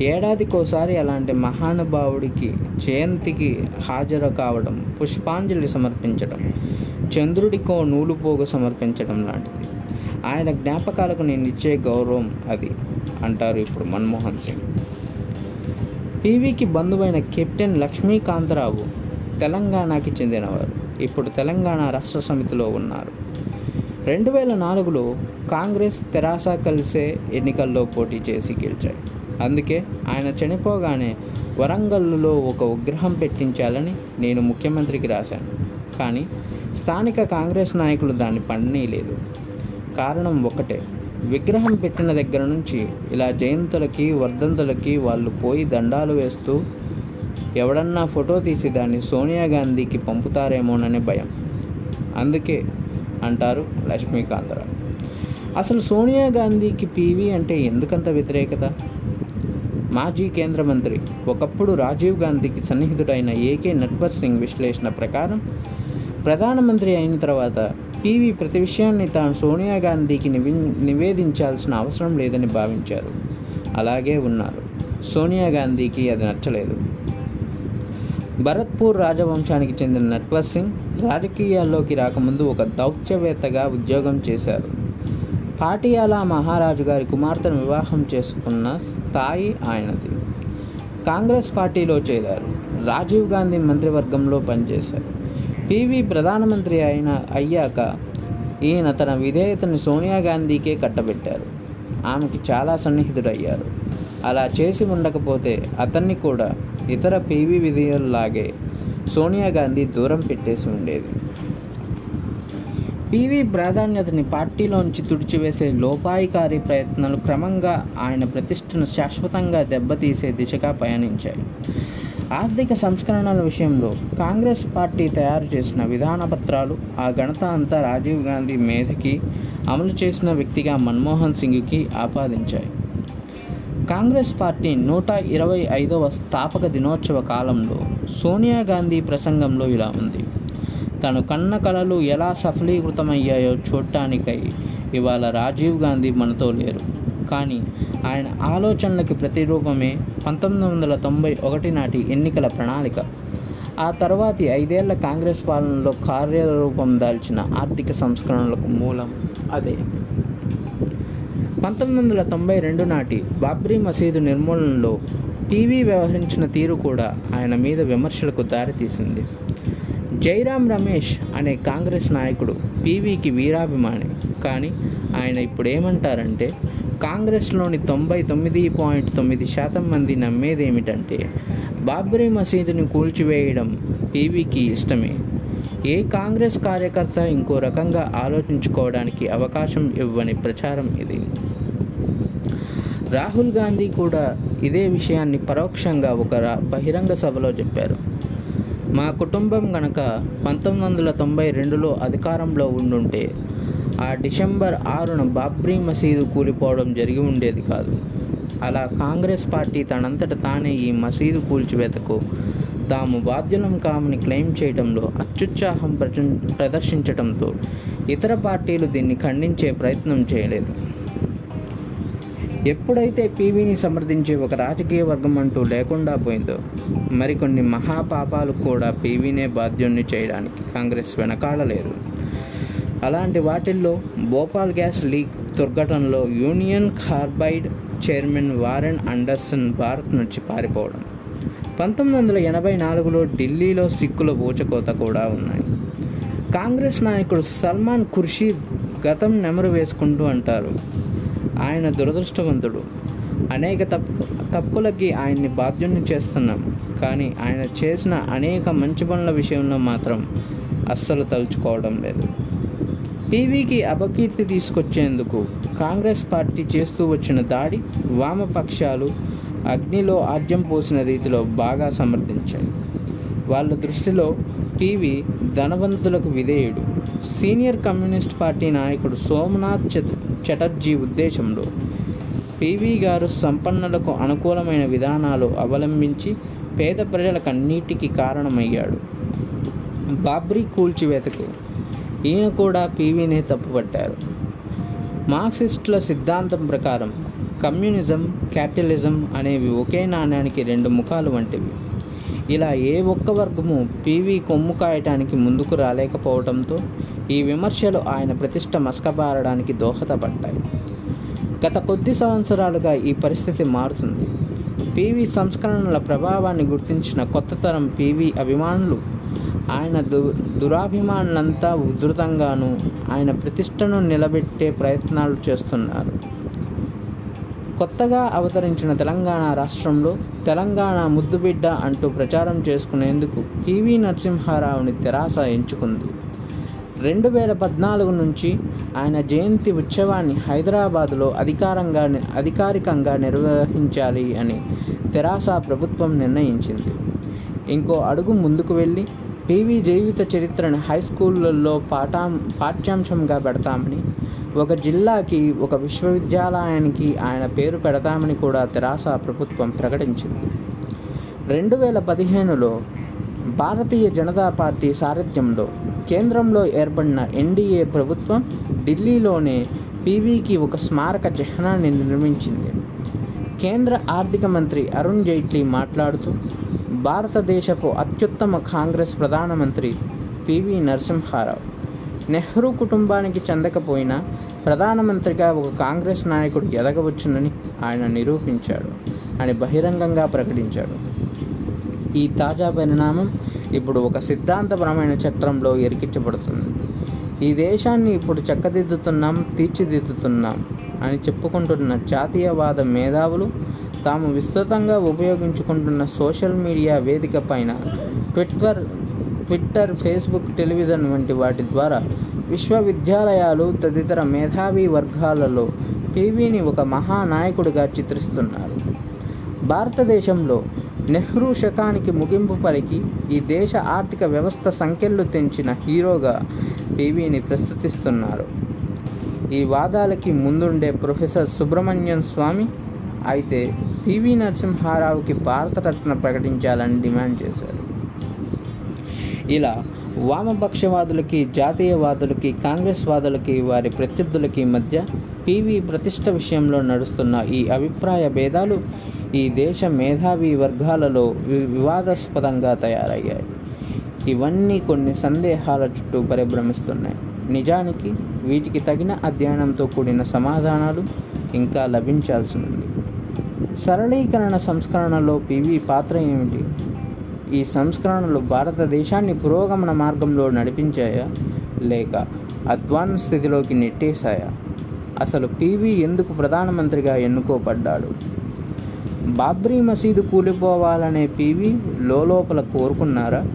ఏడాదికోసారి అలాంటి మహానుభావుడికి జయంతికి హాజరు కావడం పుష్పాంజలి సమర్పించడం చంద్రుడికో నూలుపోగు సమర్పించడం లాంటిది. ఆయన జ్ఞాపకాలకు నేను ఇచ్చే గౌరవం అది అంటారు ఇప్పుడు మన్మోహన్ సింగ్. పీవీకి బంధువైన కెప్టెన్ లక్ష్మీకాంతరావు తెలంగాణకి చెందినవారు. ఇప్పుడు తెలంగాణ రాష్ట్ర సమితిలో ఉన్నారు. రెండు వేల నాలుగులో కాంగ్రెస్ తెరాస కలిసే ఎన్నికల్లో పోటీ చేసి గెలిచాయి. అందుకే ఆయన చనిపోగానే వరంగల్లులో ఒక విగ్రహం పెట్టించాలని నేను ముఖ్యమంత్రికి రాశాను. కానీ స్థానిక కాంగ్రెస్ నాయకులు దాన్ని పండనీయలేదు. కారణం ఒకటే విగ్రహం పెట్టిన దగ్గర నుంచి ఇలా జయంతులకి వర్ధంతులకి వాళ్ళు పోయి దండాలు వేస్తూ ఎవడన్నా ఫోటో తీసి దాన్ని సోనియా గాంధీకి పంపుతారేమోననే భయం. అందుకే అంటారు లక్ష్మీకాంతరావు. అసలు సోనియా గాంధీకి పీవీ అంటే ఎందుకంత వ్యతిరేకత? మాజీ కేంద్ర మంత్రి ఒకప్పుడు రాజీవ్ గాంధీకి సన్నిహితుడైన ఏకే నట్వర్ సింగ్ విశ్లేషణ ప్రకారం ప్రధానమంత్రి అయిన తర్వాత పీవీ ప్రతి విషయాన్ని తాను సోనియా గాంధీకి నివి నివేదించాల్సిన అవసరం లేదని భావించారు. అలాగే ఉన్నారు. సోనియా గాంధీకి అది నచ్చలేదు. భరత్పూర్ రాజవంశానికి చెందిన నట్వర్ సింగ్ రాజకీయాల్లోకి రాకముందు ఒక దౌత్యవేత్తగా ఉద్యోగం చేశారు. పాటియాలా మహారాజు గారి కుమార్తెను వివాహం చేసుకున్న స్థాయి ఆయనది. కాంగ్రెస్ పార్టీలో చేరారు. రాజీవ్ గాంధీ మంత్రివర్గంలో పనిచేశారు. పివి ప్రధానమంత్రి అయిన అయ్యాక ఈయన తన విధేయతను సోనియా గాంధీకే కట్టబెట్టారు. ఆమెకి చాలా సన్నిహితుడయ్యారు. అలా చేసి ఉండకపోతే అతన్ని కూడా ఇతర పీవీ విధేయుల్లాగే సోనియా గాంధీ దూరం పెట్టేసి ఉండేది. పీవీ ప్రాధాన్యతని పార్టీలోంచి తుడిచివేసే లోపాయికారి ప్రయత్నాలు క్రమంగా ఆయన ప్రతిష్టను శాశ్వతంగా దెబ్బతీసే దిశగా పయనించాయి. ఆర్థిక సంస్కరణల విషయంలో కాంగ్రెస్ పార్టీ తయారు చేసిన విధాన పత్రాలు ఆ ఘనత అంతా రాజీవ్ గాంధీ మేధకి అమలు చేసిన వ్యక్తిగా మన్మోహన్ సింగ్కి ఆపాదించాయి. కాంగ్రెస్ పార్టీ నూట ఇరవై ఐదవ స్థాపక దినోత్సవ కాలంలో సోనియా గాంధీ ప్రసంగంలో ఇలా ఉంది. తను కన్న కళలు ఎలా సఫలీకృతమయ్యాయో చూడటానికై ఇవాళ రాజీవ్ గాంధీ మనతో లేరు. కానీ ఆయన ఆలోచనలకి ప్రతిరూపమే పంతొమ్మిది వందల తొంభై ఒకటి నాటి ఎన్నికల ప్రణాళిక. ఆ తర్వాతి ఐదేళ్ళ కాంగ్రెస్ పాలనలో కార్యరూపం దాల్చిన ఆర్థిక సంస్కరణలకు మూలం అదే. పంతొమ్మిది వందల తొంభై రెండు నాటి బాబ్రీ మసీదు నిర్మూలనలో టీవీ వ్యవహరించిన తీరు కూడా ఆయన మీద విమర్శలకు దారితీసింది. జైరామ్ రమేష్ అనే కాంగ్రెస్ నాయకుడు పీవీకి వీరాభిమాని. కానీ ఆయన ఇప్పుడు ఏమంటారంటే కాంగ్రెస్లోని తొంభై తొమ్మిది పాయింట్ తొమ్మిది శాతం మంది నమ్మేది ఏమిటంటే బాబ్రీ మసీదుని కూల్చివేయడం పీవీకి ఇష్టమే. ఏ కాంగ్రెస్ కార్యకర్త ఇంకో రకంగా ఆలోచించుకోవడానికి అవకాశం ఇవ్వని ప్రచారం ఇది. రాహుల్ గాంధీ కూడా ఇదే విషయాన్ని పరోక్షంగా ఒక బహిరంగ సభలో చెప్పారు. మా కుటుంబం గనక పంతొమ్మిది వందల తొంభై రెండులో అధికారంలో ఉండుంటే ఆ డిసెంబర్ ఆరున బాబ్రీ మసీదు కూలిపోవడం జరిగి ఉండేది కాదు. అలా కాంగ్రెస్ పార్టీ తనంతట తానే ఈ మసీదు కూల్చివేతకు తాము బాధ్యులం కామని క్లెయిమ్ చేయడంలో అత్యుత్సాహం ప్రచ- ప్రదర్శించడంతో ఇతర పార్టీలు దీన్ని ఖండించే ప్రయత్నం చేయలేదు. ఎప్పుడైతే పీవీని సమర్థించే ఒక రాజకీయ వర్గం అంటూ లేకుండా పోయిందో మరికొన్ని మహాపాపాలు కూడా పీవీనే బాధ్యుణ్ణి చేయడానికి కాంగ్రెస్ వెనకాడలేదు అలాంటి వాటిల్లో Bhopal gas leak దుర్ఘటనలో Union Carbide chairman Warren Anderson Bharat నుంచి పారిపోవడం. పంతొమ్మిది వందల ఎనభై నాలుగులో ఢిల్లీలో సిక్కుల ఊచకోత కూడా ఉన్నాయి. కాంగ్రెస్ నాయకుడు సల్మాన్ ఖుర్షీద్ గతం నెమరు వేసుకుంటూ అంటారు ఆయన దురదృష్టవంతుడు. అనేక తప్పు తప్పులకి ఆయన్ని బాధ్యుణ్ణి చేస్తున్నాం. కానీ ఆయన చేసిన అనేక మంచి పనుల విషయంలో మాత్రం అస్సలు తలుచుకోవడం లేదు. పీవీకి అపకీర్తి తీసుకొచ్చేందుకు కాంగ్రెస్ పార్టీ చేస్తూ వచ్చిన దాడి వామపక్షాలు అగ్నిలో ఆజ్యం పోసిన రీతిలో బాగా సమర్థించాయి. వాళ్ళ దృష్టిలో పీవీ ధనవంతులకు విధేయుడు. సీనియర్ కమ్యూనిస్ట్ పార్టీ నాయకుడు సోమనాథ్ చతుర్ చటర్జీ ఉద్దేశంలో. పీవీ గారు సంపన్నులకు అనుకూలమైన విధానాలు అవలంబించి పేద ప్రజలకన్నిటికీ కారణమయ్యాడు. బాబ్రీ కూల్చివేతకు ఈయన కూడా పీవీనే తప్పుపట్టారు. మార్క్సిస్టుల సిద్ధాంతం ప్రకారం కమ్యూనిజం క్యాపిటలిజం అనేవి ఒకే నాణ్యానికి రెండు ముఖాలు వంటివి. ఇలా ఏ ఒక్క వర్గము పీవీ కొమ్ము కాయటానికి ముందుకు రాలేకపోవడంతో ఈ విమర్శలు ఆయన ప్రతిష్ట మసకబారడానికి దోహదపడ్డాయి. గత కొద్ది సంవత్సరాలుగా ఈ పరిస్థితి మారుతుంది. పీవీ సంస్కరణల ప్రభావాన్ని గుర్తించిన కొత్త తరం పీవీ అభిమానులు ఆయన దు దురాభిమానులంతా ఉధృతంగాను ఆయన ప్రతిష్టను నిలబెట్టే ప్రయత్నాలు చేస్తున్నారు. కొత్తగా అవతరించిన తెలంగాణ రాష్ట్రంలో తెలంగాణ ముద్దుబిడ్డ అంటూ ప్రచారం చేసుకునేందుకు పివి నరసింహారావుని తెరాస ఎంచుకుంది. రెండు వేల పద్నాలుగు నుంచి ఆయన జయంతి ఉత్సవాన్ని హైదరాబాదులో అధికారంగా అధికారికంగా నిర్వహించాలి అని తెరాస ప్రభుత్వం నిర్ణయించింది. ఇంకో అడుగు ముందుకు వెళ్ళి పీవీ జీవిత చరిత్రను హై స్కూళ్ళల్లో పాఠా పాఠ్యాంశంగా పెడతామని ఒక జిల్లాకి ఒక విశ్వవిద్యాలయానికి ఆయన పేరు పెడతామని కూడా తెరాస ప్రభుత్వం ప్రకటించింది. రెండు వేల పదిహేనులో భారతీయ జనతా పార్టీ సారథ్యంలో కేంద్రంలో ఏర్పడిన ఎన్డీఏ ప్రభుత్వం ఢిల్లీలోనే పీవీకి ఒక స్మారక చిహ్నాన్ని నిర్మించింది. కేంద్ర ఆర్థిక మంత్రి అరుణ్ జైట్లీ మాట్లాడుతూ భారతదేశపు అత్యుత్తమ కాంగ్రెస్ ప్రధానమంత్రి పివి నరసింహారావు నెహ్రూ కుటుంబానికి చెందకపోయినా ప్రధానమంత్రిగా ఒక కాంగ్రెస్ నాయకుడు ఎదగవచ్చునని ఆయన నిరూపించాడు అని బహిరంగంగా ప్రకటించాడు. ఈ తాజా పరిణామం ఇప్పుడు ఒక సిద్ధాంతపరమైన చట్టంలో ఎరికించబడుతుంది. ఈ దేశాన్ని ఇప్పుడు చక్కదిద్దుతున్నాం తీర్చిదిద్దుతున్నాం అని చెప్పుకుంటున్న జాతీయవాద మేధావులు తాము విస్తృతంగా ఉపయోగించుకుంటున్న సోషల్ మీడియా వేదిక పైన ట్విట్టర్ ట్విట్టర్ ఫేస్బుక్ టెలివిజన్ వంటి వాటి ద్వారా విశ్వవిద్యాలయాలు తదితర మేధావి వర్గాలలో పీవీని ఒక మహానాయకుడిగా చిత్రిస్తున్నారు. భారతదేశంలో నెహ్రూ శకానికి ముగింపు పలికి ఈ దేశ ఆర్థిక వ్యవస్థ సంఖ్యలు తెంచిన హీరోగా పీవీని ప్రస్తుతిస్తున్నారు. ఈ వాదాలకి ముందుండే ప్రొఫెసర్ సుబ్రహ్మణ్యం స్వామి అయితే పివి నరసింహారావుకి భారతరత్న ప్రకటించాలని డిమాండ్ చేశారు. ఇలా వామపక్షవాదులకి జాతీయవాదులకి కాంగ్రెస్ వాదులకి వారి ప్రత్యర్థులకి మధ్య పివి ప్రతిష్ట విషయంలో నడుస్తున్న ఈ అభిప్రాయ భేదాలు ఈ దేశ మేధావి వర్గాలలో వి- వివాదాస్పదంగా తయారయ్యాయి. ఇవన్నీ కొన్ని సందేహాల చుట్టూ పరిభ్రమిస్తున్నాయి. నిజానికి వీటికి తగిన అధ్యయనంతో కూడిన సమాధానాలు ఇంకా లభించాల్సి ఉంది సరళీకరణ సంస్కరణలో పివి పాత్ర ఏమిటి? ఈ సంస్కరణలు భారతదేశాన్ని పురోగమన మార్గంలో నడిపించాయా? లేక అధ్వాన స్థితిలోకి నెట్టేశాయా? అసలు పివి ఎందుకు ప్రధానమంత్రిగా ఎన్నుకోబడ్డాడు? బాబ్రీ మసీదు కూలిపోవాలనే పీవీ లోపల కోరుకున్నారా?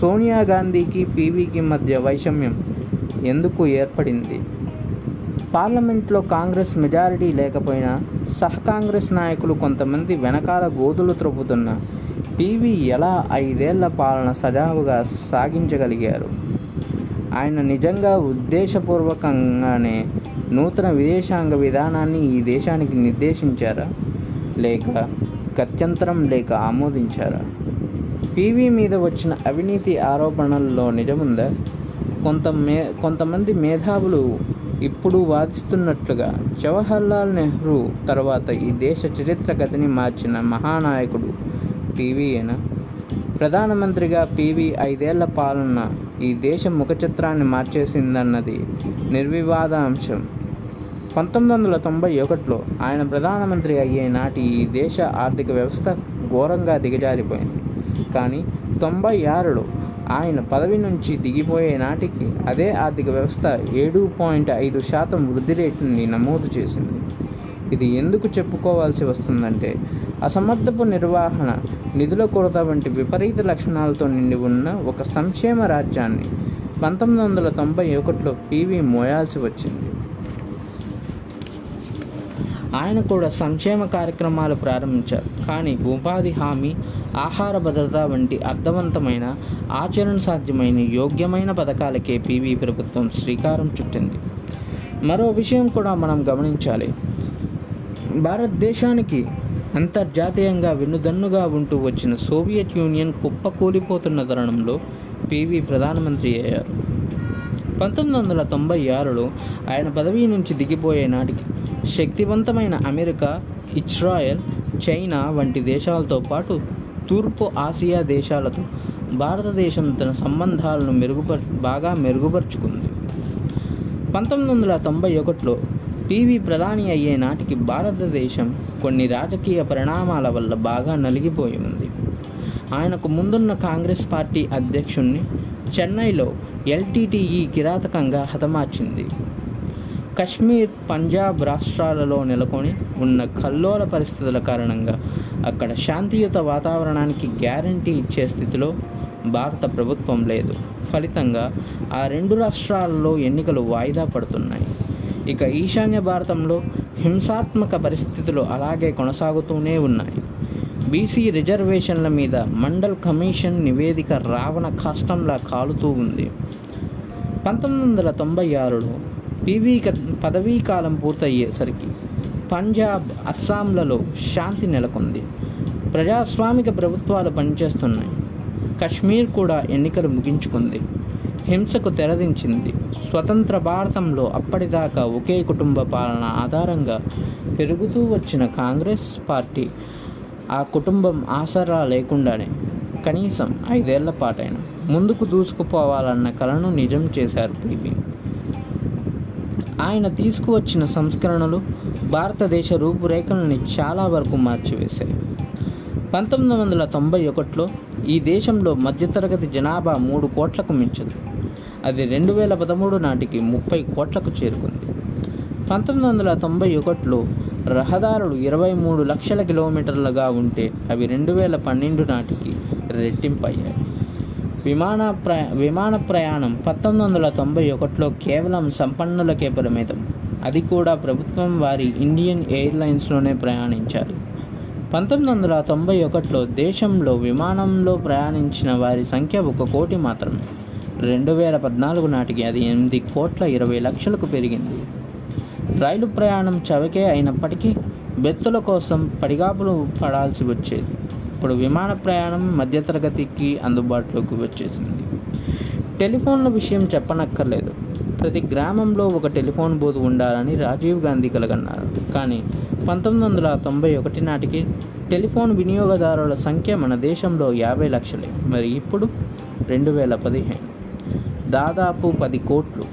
సోనియా గాంధీకి పీవీకి మధ్య వైషమ్యం ఎందుకు ఏర్పడింది? పార్లమెంట్లో కాంగ్రెస్ మెజారిటీ లేకపోయినా సహ కాంగ్రెస్ నాయకులు కొంతమంది వెనకాల గోతులు త్రొప్పుతున్న పీవీ ఎలా ఐదేళ్ళ పాలన సజావుగా సాగించగలిగారు? ఆయన నిజంగా ఉద్దేశపూర్వకంగానే నూతన విదేశాంగ విధానాన్ని ఈ దేశానికి నిర్దేశించారా? లేక గత్యంతరం లేక ఆమోదించారా? పీవీ మీద వచ్చిన అవినీతి ఆరోపణల్లో నిజముందా? కొంత మే కొంతమంది మేధావులు ఇప్పుడు వాదిస్తున్నట్లుగా జవహర్లాల్ నెహ్రూ తర్వాత ఈ దేశ చరిత్ర గతిని మార్చిన మహానాయకుడు పీవీయేనా ప్రధానమంత్రిగా పీవీ ఐదేళ్ళ పాలన ఈ దేశ ముఖ చిత్రాన్ని మార్చేసిందన్నది నిర్వివాద అంశం పంతొమ్మిది వందల తొంభై ఒకటిలో ఆయన ప్రధానమంత్రి అయ్యే నాటి ఈ దేశ ఆర్థిక వ్యవస్థ ఘోరంగా దిగజారిపోయింది. కానీ తొంభై ఆరులో ఆయన పదవి నుంచి దిగిపోయే నాటికి అదే ఆర్థిక వ్యవస్థ ఏడు పాయింట్ ఐదు శాతం వృద్ధి రేటుని నమోదు చేసింది. ఇది ఎందుకు చెప్పుకోవాల్సి వస్తుందంటే అసమర్థపు నిర్వహణ నిధుల కొరత వంటి విపరీత లక్షణాలతో నిండి ఉన్న ఒక సంక్షేమ రాజ్యాన్ని పంతొమ్మిది వందల తొంభై ఒకటిలో పీవీ మోయాల్సి వచ్చింది. ఆయన కూడా సంక్షేమ కార్యక్రమాలు ప్రారంభించారు. కానీ ఉపాధి హామీ ఆహార భద్రత వంటి అర్థవంతమైన ఆచరణ సాధ్యమైన యోగ్యమైన పథకాలకే పీవీ ప్రభుత్వం శ్రీకారం చుట్టింది. మరో విషయం కూడా మనం గమనించాలి. భారతదేశానికి అంతర్జాతీయంగా వెన్నుదన్నుగా ఉంటూ వచ్చిన సోవియట్ యూనియన్ కుప్పకూలిపోతున్న తరుణంలో పీవీ ప్రధానమంత్రి అయ్యారు. పంతొమ్మిది వందల తొంభై ఆరులో ఆయన పదవి నుంచి దిగిపోయే నాటికి శక్తివంతమైన అమెరికా ఇజ్రాయెల్ చైనా వంటి దేశాలతో పాటు తూర్పు ఆసియా దేశాలతో భారతదేశం తన సంబంధాలను మెరుగుపర్ బాగా మెరుగుపరుచుకుంది. పంతొమ్మిది వందల తొంభై ఒకటిలో పివి ప్రధాని అయ్యే నాటికి భారతదేశం కొన్ని రాజకీయ పరిణామాల వల్ల బాగా నలిగిపోయి ఉంది ఆయనకు ముందున్న కాంగ్రెస్ పార్టీ అధ్యక్షుణ్ణి చెన్నైలో ఎల్టీటీఈ కిరాతకంగా హతమార్చింది. కశ్మీర్ పంజాబ్ రాష్ట్రాలలో నెలకొని ఉన్న కల్లోల పరిస్థితుల కారణంగా అక్కడ శాంతియుత వాతావరణానికి గ్యారంటీ ఇచ్చే స్థితిలో భారత ప్రభుత్వం లేదు. ఫలితంగా ఆ రెండు రాష్ట్రాలలో ఎన్నికలు వాయిదా పడుతున్నాయి. ఇక ఈశాన్య భారతంలో హింసాత్మక పరిస్థితులు అలాగే కొనసాగుతూనే ఉన్నాయి. బీసీ రిజర్వేషన్ల మీద మండల్ కమిషన్ నివేదిక రావణ కాష్టంలా కాలుతూ ఉంది. పంతొమ్మిది వందల తొంభై ఆరులో పీవీ పదవీ కాలం పూర్తయ్యేసరికి పంజాబ్ అస్సాంలలో శాంతి నెలకొంది. ప్రజాస్వామిక ప్రభుత్వాలు పనిచేస్తున్నాయి. కశ్మీర్ కూడా ఎన్నికలు ముగించుకుంది. హింసకు తెరదించింది. స్వతంత్ర భారతంలో అప్పటిదాకా ఒకే కుటుంబ పాలన ఆధారంగా పెరుగుతూ వచ్చిన కాంగ్రెస్ పార్టీ ఆ కుటుంబం ఆసరా లేకుండానే కనీసం ఐదేళ్ళ పాటైన ముందుకు దూసుకుపోవాలన్న కలను నిజం చేశారు పీవీ. ఆయన తీసుకువచ్చిన సంస్కరణలు భారతదేశ రూపురేఖలని చాలా వరకు మార్చివేశాయి. పంతొమ్మిది వందల తొంభై ఒకటిలో ఈ దేశంలో మధ్యతరగతి జనాభా మూడు కోట్లకు మించదు. అది రెండు వేల పదమూడు నాటికి ముప్పై కోట్లకు చేరుకుంది. పంతొమ్మిది వందల తొంభై ఒకటిలో రహదారులు ఇరవై మూడు లక్షల కిలోమీటర్లుగా ఉంటే అవి రెండు వేల పన్నెండు నాటికి రెట్టింపయ్యాయి. విమాన ప్రయా విమాన ప్రయాణం పంతొమ్మిది వందల తొంభై ఒకటిలో కేవలం సంపన్నులకే పరిమితం. అది కూడా ప్రభుత్వం వారి ఇండియన్ ఎయిర్లైన్స్లోనే ప్రయాణించాలి. పంతొమ్మిది వందల తొంభై ఒకటిలో దేశంలో విమానంలో ప్రయాణించిన వారి సంఖ్య ఒక కోటి మాత్రమే రెండు వేల పద్నాలుగు నాటికి అది ఎనిమిది కోట్ల ఇరవై లక్షలకు పెరిగింది. రైలు ప్రయాణం చవకే అయినప్పటికీ బెత్తుల కోసం పడిగాపులు పడాల్సి వచ్చేది. ఇప్పుడు విమాన ప్రయాణం మధ్యతరగతికి అందుబాటులోకి వచ్చేసింది. టెలిఫోన్ల విషయం చెప్పనక్కర్లేదు. ప్రతి గ్రామంలో ఒక టెలిఫోన్ బూత్ ఉండాలని రాజీవ్ గాంధీ కలగన్నారు. కానీ పంతొమ్మిది వందల తొంభై ఒకటి నాటికి టెలిఫోన్ వినియోగదారుల సంఖ్య మన దేశంలో యాభై లక్షలే. మరి ఇప్పుడు రెండు వేల పదిహేను. దాదాపు పది కోట్లు.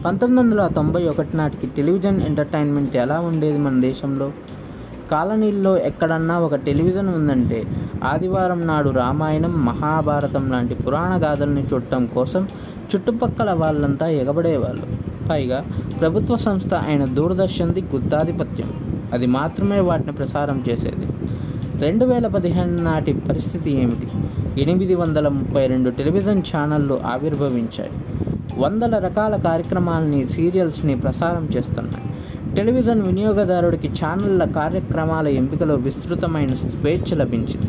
పంతొమ్మిది వందల తొంభై ఒకటి నాటికి టెలివిజన్ ఎంటర్టైన్మెంట్ ఎలా ఉండేది మన దేశంలో? కాలనీల్లో ఎక్కడన్నా ఒక టెలివిజన్ ఉందంటే ఆదివారం నాడు రామాయణం మహాభారతం లాంటి పురాణ గాథల్ని చూడటం కోసం చుట్టుపక్కల వాళ్ళంతా ఎగబడేవాళ్ళు. పైగా ప్రభుత్వ సంస్థ అయిన దూరదర్శన్ది గుత్తాధిపత్యం. అది మాత్రమే వాటిని ప్రసారం చేసేది. రెండు వేల పదిహేను నాటి పరిస్థితి ఏమిటి? ఎనిమిది వందల ముప్పై రెండు టెలివిజన్ ఛానళ్ళు ఆవిర్భవించాయి. వందల రకాల కార్యక్రమాలని సీరియల్స్ని ప్రసారం చేస్తున్నాయి. టెలివిజన్ వినియోగదారుడికి ఛానళ్ళ కార్యక్రమాల ఎంపికలో విస్తృతమైన స్వేచ్ఛ లభించింది.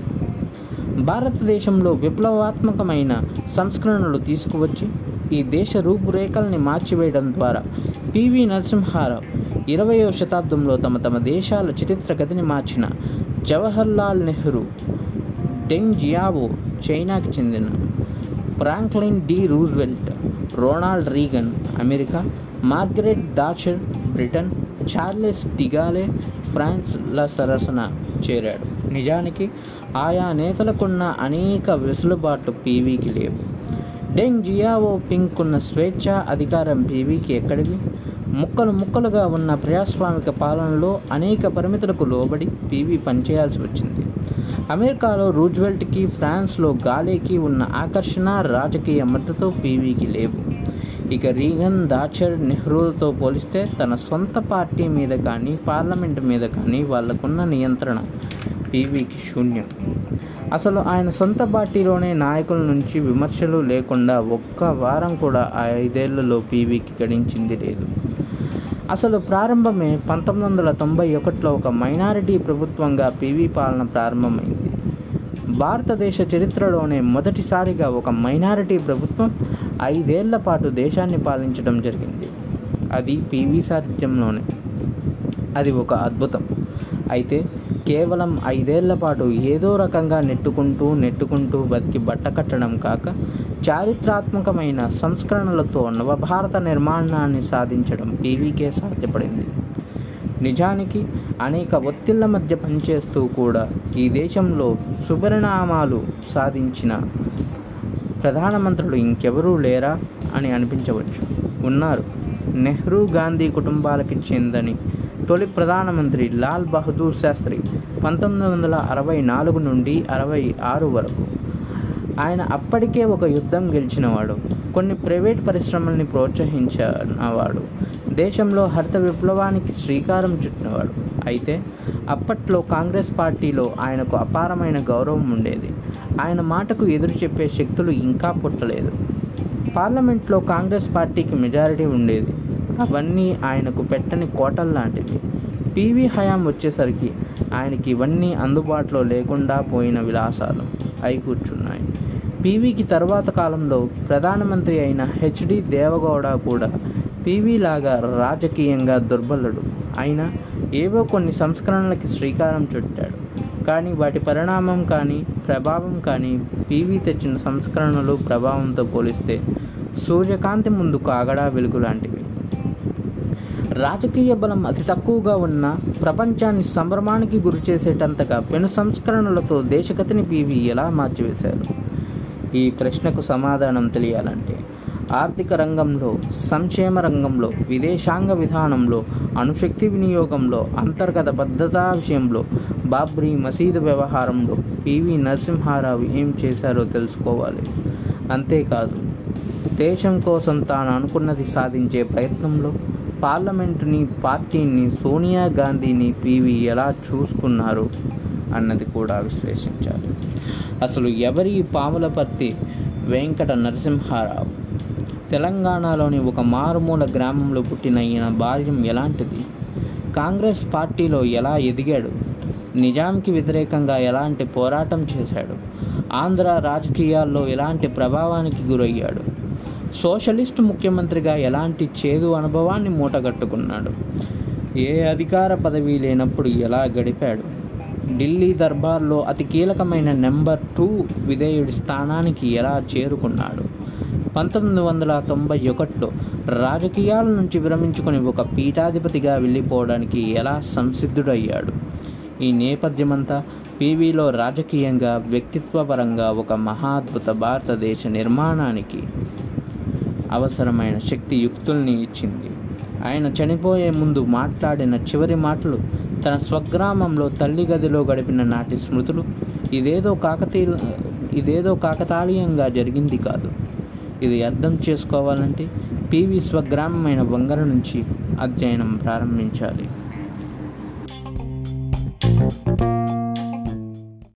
భారతదేశంలో విప్లవాత్మకమైన సంస్కరణలు తీసుకువచ్చి ఈ దేశ రూపురేఖల్ని మార్చివేయడం ద్వారా పివి నరసింహారావు ఇరవయో శతాబ్దంలో తమ తమ దేశాల చరిత్ర గతిని మార్చిన జవహర్లాల్ నెహ్రూ డెంగ్ జియావో చైనాకి చెందిన Franklin D Roosevelt Ronald Reagan America Margaret Thatcher Britain Charles de Gaulle ఫ్రాన్స్ల సరసన చేరాడు. నిజానికి ఆయా నేతలకున్న అనేక వెసులుబాట్లు పీవీకి లేవు. డెంగ్ జియావో పింక్ ఉన్న స్వేచ్ఛ అధికారం పీవీకి ఎక్కడివి? ముక్కలు ముక్కలుగా ఉన్న ప్రజాస్వామిక పాలనలో అనేక పరిమితులకు లోబడి పీవీ పనిచేయాల్సి వచ్చింది. అమెరికాలో రూజ్వెల్ట్కి ఫ్రాన్స్లో గాలేకి ఉన్న ఆకర్షణ రాజకీయ మద్దతు పీవీకి లేవు. ఇక రీగన్ దాచర్ నెహ్రూలతో పోలిస్తే తన సొంత పార్టీ మీద కానీ పార్లమెంట్ మీద కానీ వాళ్ళకున్న నియంత్రణ పీవీకి శూన్యం. అసలు ఆయన సొంత పార్టీలోనే నాయకుల నుంచి విమర్శలు లేకుండా ఒక్క వారం కూడా ఆ ఐదేళ్ళలో పీవీకి గడించింది లేదు. అసలు ప్రారంభమే పంతొమ్మిది వందల తొంభై ఒకటిలో ఒక మైనారిటీ ప్రభుత్వంగా పీవీ పాలన ప్రారంభమైంది. భారతదేశ చరిత్రలోనే మొదటిసారిగా ఒక మైనారిటీ ప్రభుత్వం ఐదేళ్ళ పాటు దేశాన్ని పాలించడం జరిగింది. అది పీవీ సారథ్యంలోనే అది ఒక అద్భుతం. అయితే కేవలం ఐదేళ్ళ పాటు ఏదో రకంగా నెట్టుకుంటూ నెట్టుకుంటూ బతికి బట్ట కట్టడం కాక చారిత్రాత్మకమైన సంస్కరణలతో నవభారత నిర్మాణాన్ని సాధించడం పీవీకే సాధ్యపడింది. నిజానికి అనేక ఒత్తిళ్ళ మధ్య పనిచేస్తూ కూడా ఈ దేశంలో సుపరిణామాలు సాధించిన ప్రధానమంత్రులు ఇంకెవరూ లేరా అని అనిపించవచ్చు. ఉన్నారు. నెహ్రూ గాంధీ కుటుంబాలకి చెందని తొలి ప్రధానమంత్రి లాల్ బహదూర్ శాస్త్రి పంతొమ్మిది వందల అరవై నాలుగు నుండి అరవై ఆరు వరకు. ఆయన అప్పటికే ఒక యుద్ధం గెలిచినవాడు. కొన్ని ప్రైవేట్ పరిశ్రమల్ని ప్రోత్సహించినవాడు. దేశంలో హరిత విప్లవానికి శ్రీకారం చుట్టినవాడు. అయితే అప్పట్లో కాంగ్రెస్ పార్టీలో ఆయనకు అపారమైన గౌరవం ఉండేది. ఆయన మాటకు ఎదురు చెప్పే శక్తులు ఇంకా పుట్టలేదు. పార్లమెంట్లో కాంగ్రెస్ పార్టీకి మెజారిటీ ఉండేది. అవన్నీ ఆయనకు పెట్టని కోటల్ లాంటివి. పీవీ హయాం వచ్చేసరికి ఆయనకి ఇవన్నీ అందుబాటులో లేకుండా పోయిన విలాసాలు అయి కూర్చున్నాయి. పీవీకి తర్వాత కాలంలో ప్రధానమంత్రి అయిన హెచ్డి దేవగౌడ కూడా పీవీ లాగా రాజకీయంగా దుర్బలుడు. అయినా ఏవో కొన్ని సంస్కరణలకి శ్రీకారం చుట్టాడు. కానీ వాటి పరిణామం కానీ ప్రభావం కానీ పీవీ తెచ్చిన సంస్కరణలు ప్రభావంతో పోలిస్తే సూర్యకాంతి ముందు కాగడా వెలుగు లాంటివి. రాజకీయ బలం అతి తక్కువగా ఉన్న ప్రపంచాన్ని సంభ్రమానికి గురి చేసేటంతగా పెను సంస్కరణలతో దేశగతిని పీవీ ఎలా మార్చివేశారు? ఈ ప్రశ్నకు సమాధానం తెలియాలంటే ఆర్థిక రంగంలో సంక్షేమ రంగంలో విదేశాంగ విధానంలో అణుశక్తి వినియోగంలో అంతర్గత భద్రతా విషయంలో బాబ్రీ మసీదు వ్యవహారంలో పివి నరసింహారావు ఏం చేశారో తెలుసుకోవాలి. అంతేకాదు దేశం కోసం తాను అనుకున్నది సాధించే ప్రయత్నంలో పార్లమెంటుని పార్టీని సోనియా గాంధీని పివి ఎలా చూసుకున్నారు అన్నది కూడా విశ్లేషించాలి. అసలు ఎవరి పాములపర్తి వెంకట నరసింహారావు? తెలంగాణలోని ఒక మారుమూల గ్రామంలో పుట్టిన ఈయన బాల్యం ఎలాంటిది? కాంగ్రెస్ పార్టీలో ఎలా ఎదిగాడు? నిజాంకి వ్యతిరేకంగా ఎలాంటి పోరాటం చేశాడు? ఆంధ్ర రాజకీయాల్లో ఎలాంటి ప్రభావానికి గురయ్యాడు? సోషలిస్ట్ ముఖ్యమంత్రిగా ఎలాంటి చేదు అనుభవాన్ని మూటగట్టుకున్నాడు? ఏ అధికార పదవి లేనప్పుడు ఎలా గడిపాడు? ఢిల్లీ దర్బార్లో అతి కీలకమైన నెంబర్ టూ విధేయుడి స్థానానికి ఎలా చేరుకున్నాడు? పంతొమ్మిది వందల తొంభై ఒకటిలో రాజకీయాల నుంచి విరమించుకొని ఒక పీఠాధిపతిగా వెళ్ళిపోవడానికి ఎలా సంసిద్ధుడయ్యాడు? ఈ నేపథ్యమంతా పీవీలో రాజకీయంగా వ్యక్తిత్వపరంగా ఒక మహాద్భుత భారతదేశ నిర్మాణానికి అవసరమైన శక్తి యుక్తుల్ని ఇచ్చింది. ఆయన చనిపోయే ముందు మాట్లాడిన చివరి మాటలు తన స్వగ్రామంలో తల్లి గదిలో గడిపిన నాటి స్మృతులు ఇదేదో కాకతీయ ఇదేదో కాకతాళీయంగా జరిగింది కాదు. ఇది అర్థం చేసుకోవాలంటే పివి స్వగ్రామమైన వంగర నుంచి అధ్యయనం ప్రారంభించాలి.